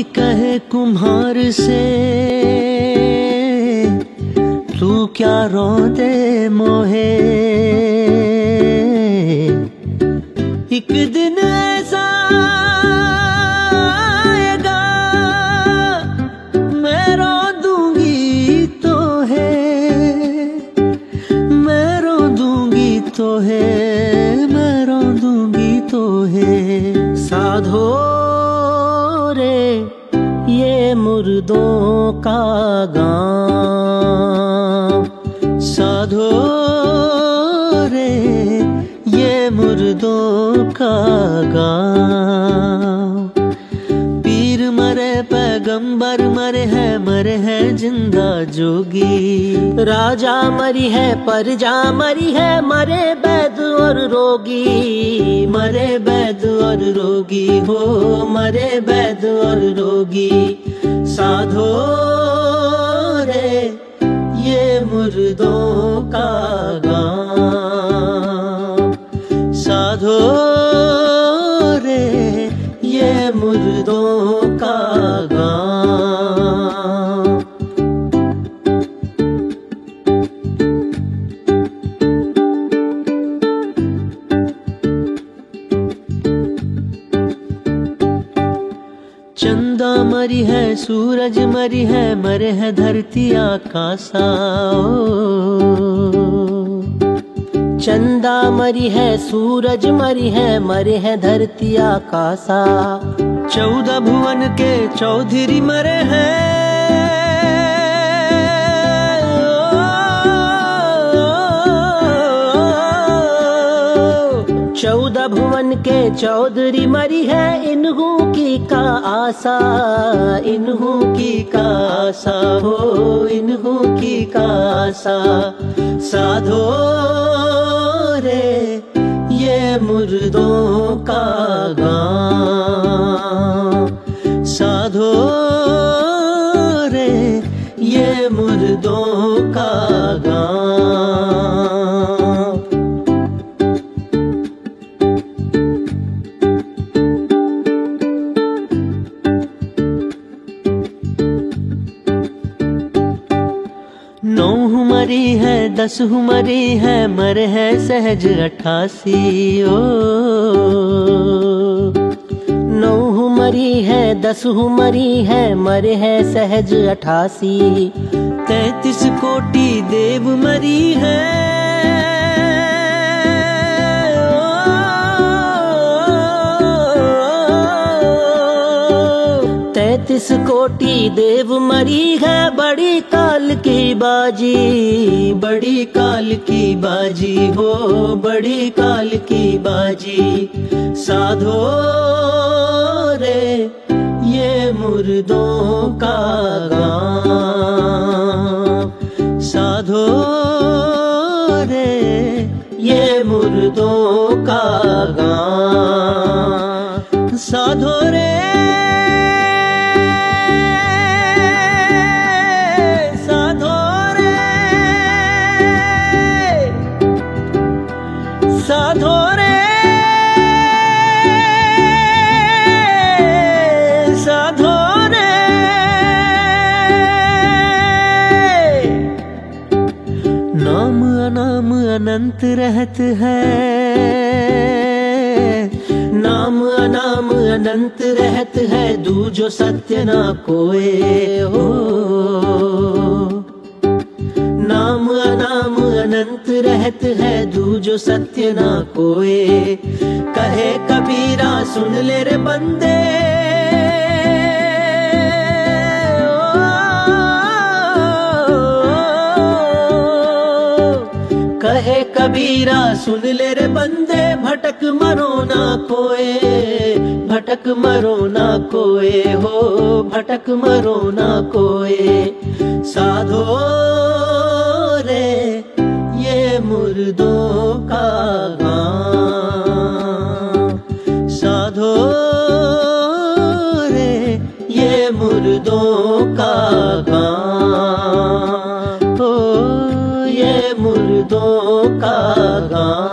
माली कहे कुम्हार से, तू क्या रो दे मोहे? एक दिन ऐसा आएगा, मैं रो दूँगी तो है, मैं रो दूँगी तो है, मैं रो दूँगी तो है। साधो मुर्दों का गाँव। साधो रे, ये मुर्दों का गाँव। पीर मरे, पैगंबर मरे है मरे है ज़िंदा जोगी। राजा मरी है, परजा मरी है, मरे बैद और रोगी। मरे बैद और रोगी हो, मरे बैद और रोगी। साधो रे ये मुर्दों का गाँव साधो रे ये मुर्दों का गाँव चंदा मरी है, सूरज मरी है, मरे है धरती आकाशा चंदा मरी है, सूरज मरी है, मरे है धरती आकाशा। चौदह भुवन के चौधरी मरे हैं चौदह भुवन के चौधरी मरी है, इन्हू की का आशा, इन्हू की का आशा हो, इन्हू की का आशा। साधो रे, ये मुर्दों का गाँव साधो रे, ये मुर्दों का गाँव दस मरी है, मर है, सहज अठासी, ओ। नौ हुमरी है, दस मरी है, मर है, सहज अठासी। तैतीस कोटि देव मरी है। तैतीस कोटि देव मरी है बड़ी काल की बाजी। बड़ी काल की बाजी हो, बड़ी काल की बाजी। साधो रे, ये मुर्दों का गाँव। साधो रे, ये मुर्दों का गाँव। साधो रे अनंत रहत है। नाम अनाम अनंत रहत है। दूजो सत्य ना कोए हो। नाम अनाम अनंत रहत है। दूजो सत्य ना कोए। कहे कबीरा, सुन ले रे बंदे। कबीरा सुन ले रे बंदे, भटक मरो ना कोए, भटक मरो ना कोए हो, भटक मरो ना कोए। साधो रे, ये मुर्दों का गाँव साधो रे, ये मुर्दों का गाँव मुर्दों का गाँव